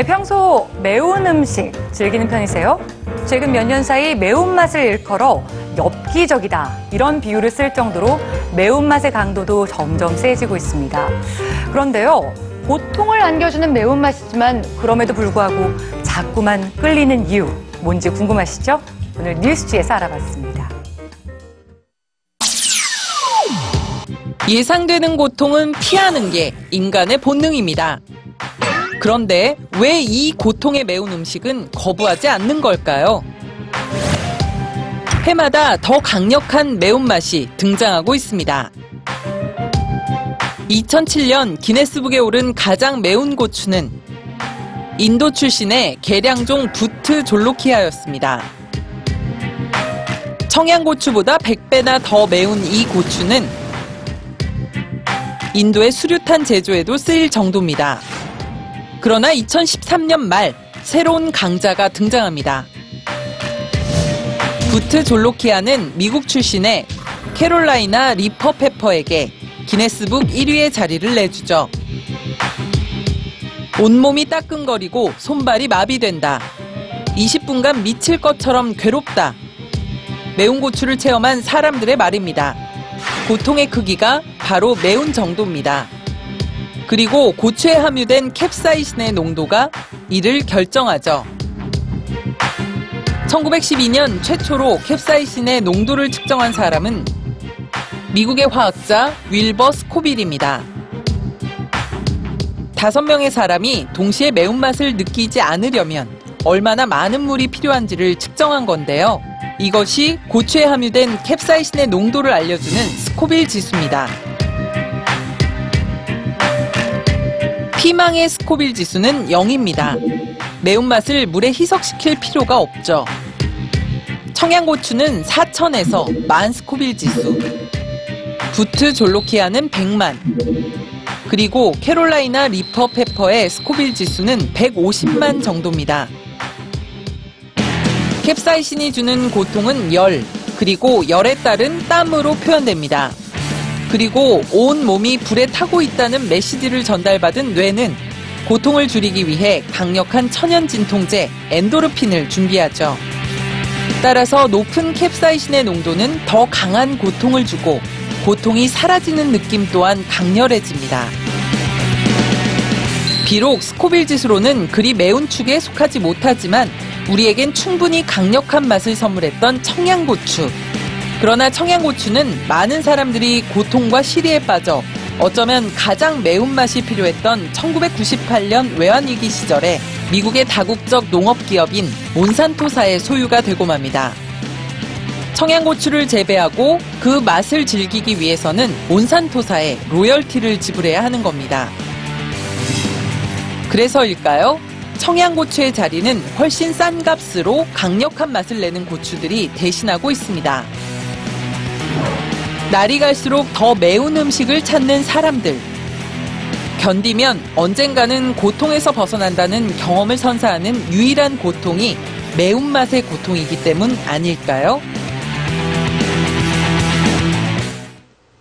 네, 평소 매운 음식 즐기는 편이세요? 최근 몇 년 사이 매운맛을 일컬어 엽기적이다 이런 비유를 쓸 정도로 매운맛의 강도도 점점 세지고 있습니다. 그런데요, 고통을 안겨주는 매운맛이지만 그럼에도 불구하고 자꾸만 끌리는 이유 뭔지 궁금하시죠? 오늘 뉴스지에서 알아봤습니다. 예상되는 고통은 피하는 게 인간의 본능입니다. 그런데 왜 이 고통의 매운 음식은 거부하지 않는 걸까요? 해마다 더 강력한 매운맛이 등장하고 있습니다. 2007년 기네스북에 오른 가장 매운 고추는 인도 출신의 계량종 부트 졸로키아였습니다. 청양고추보다 100배나 더 매운 이 고추는 인도의 수류탄 제조에도 쓰일 정도입니다. 그러나 2013년 말 새로운 강자가 등장합니다. 부트 졸로키아는 미국 출신의 캐롤라이나 리퍼 페퍼에게 기네스북 1위의 자리를 내주죠. 온몸이 따끔거리고 손발이 마비된다. 20분간 미칠 것처럼 괴롭다. 매운 고추를 체험한 사람들의 말입니다. 고통의 크기가 바로 매운 정도입니다. 그리고 고추에 함유된 캡사이신의 농도가 이를 결정하죠. 1912년 최초로 캡사이신의 농도를 측정한 사람은 미국의 화학자 윌버 스코빌입니다. 다섯 명의 사람이 동시에 매운맛을 느끼지 않으려면 얼마나 많은 물이 필요한지를 측정한 건데요. 이것이 고추에 함유된 캡사이신의 농도를 알려주는 스코빌 지수입니다. 피망의 스코빌 지수는 0입니다. 매운맛을 물에 희석시킬 필요가 없죠. 청양고추는 4천에서 만 스코빌 지수. 부트 졸로키아는 100만. 그리고 캐롤라이나 리퍼 페퍼의 스코빌 지수는 150만 정도입니다. 캡사이신이 주는 고통은 열, 그리고 열에 따른 땀으로 표현됩니다. 그리고 온 몸이 불에 타고 있다는 메시지를 전달받은 뇌는 고통을 줄이기 위해 강력한 천연 진통제 엔도르핀을 준비하죠. 따라서 높은 캡사이신의 농도는 더 강한 고통을 주고 고통이 사라지는 느낌 또한 강렬해집니다. 비록 스코빌 지수로는 그리 매운 축에 속하지 못하지만 우리에겐 충분히 강력한 맛을 선물했던 청양고추. 그러나 청양고추는 많은 사람들이 고통과 시리에 빠져 어쩌면 가장 매운맛이 필요했던 1998년 외환위기 시절에 미국의 다국적 농업기업인 몬산토사의 소유가 되고 맙니다. 청양고추를 재배하고 그 맛을 즐기기 위해서는 몬산토사에 로열티를 지불해야 하는 겁니다. 그래서일까요? 청양고추의 자리는 훨씬 싼 값으로 강력한 맛을 내는 고추들이 대신하고 있습니다. 날이 갈수록 더 매운 음식을 찾는 사람들. 견디면 언젠가는 고통에서 벗어난다는 경험을 선사하는 유일한 고통이 매운맛의 고통이기 때문 아닐까요?